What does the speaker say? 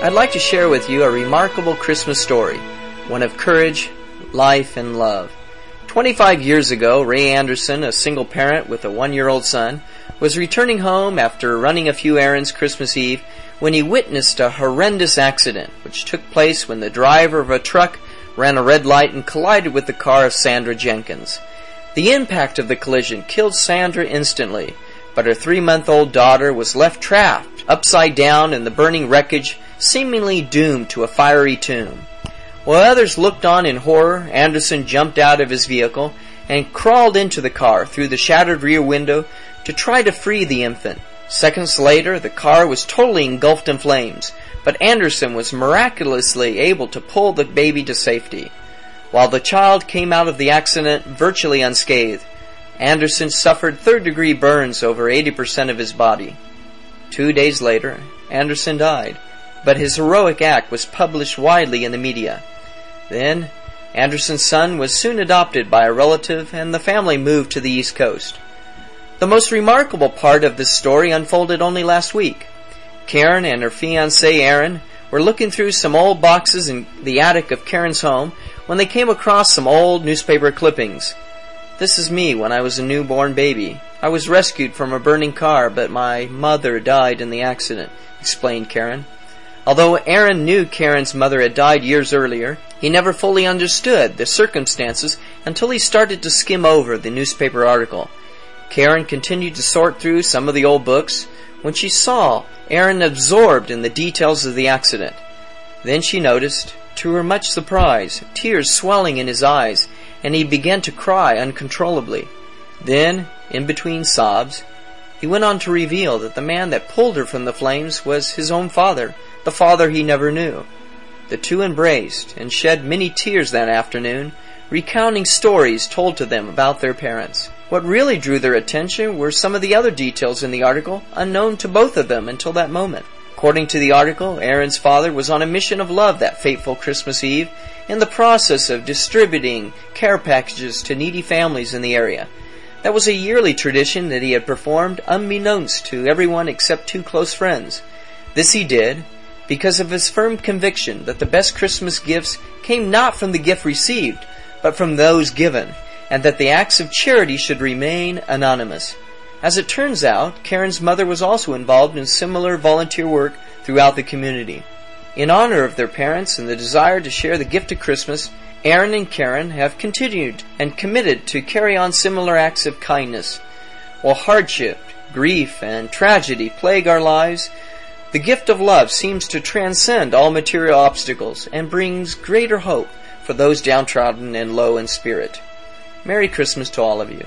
I'd like to share with you a remarkable Christmas story, one of courage, life, and love. 25 years ago, Ray Anderson, a single parent with a one year old son, was returning home after running a few errands Christmas Eve when he witnessed a horrendous accident which took place when the driver of a truck ran a red light and collided with the car of Sandra Jenkins. The impact of the collision killed Sandra instantly, but her three month old daughter was left trapped upside down in the burning wreckage seemingly doomed to a fiery tomb. While others looked on in horror, Anderson jumped out of his vehicle and crawled into the car through the shattered rear window to try to free the infant. Seconds later, the car was totally engulfed in flames, but Anderson was miraculously able to pull the baby to safety. While the child came out of the accident virtually unscathed, Anderson suffered third degree burns over 80% of his body. Two days later, Anderson died but his heroic act was published widely in the media. Then, Anderson's son was soon adopted by a relative and the family moved to the East Coast. The most remarkable part of this story unfolded only last week. Karen and her fiancé Aaron were looking through some old boxes in the attic of Karen's home when they came across some old newspaper clippings. This is me when I was a newborn baby. I was rescued from a burning car, but my mother died in the accident, explained Karen. Although Aaron knew Karen's mother had died years earlier, he never fully understood the circumstances until he started to skim over the newspaper article. Karen continued to sort through some of the old books when she saw Aaron absorbed in the details of the accident. Then she noticed, to her much surprise, tears swelling in his eyes, and he began to cry uncontrollably. Then, in between sobs, he went on to reveal that the man that pulled her from the flames was his own father, the father he never knew. The two embraced and shed many tears that afternoon, recounting stories told to them about their parents. What really drew their attention were some of the other details in the article, unknown to both of them until that moment. According to the article, Aaron's father was on a mission of love that fateful Christmas Eve in the process of distributing care packages to needy families in the area. That was a yearly tradition that he had performed unbeknownst to everyone except two close friends. This he did because of his firm conviction that the best Christmas gifts came not from the gift received, but from those given, and that the acts of charity should remain anonymous. As it turns out, Karen's mother was also involved in similar volunteer work throughout the community. In honor of their parents and the desire to share the gift of Christmas, Aaron and Karen have continued and committed to carry on similar acts of kindness. While hardship, grief, and tragedy plague our lives, the gift of love seems to transcend all material obstacles and brings greater hope for those downtrodden and low in spirit. Merry Christmas to all of you.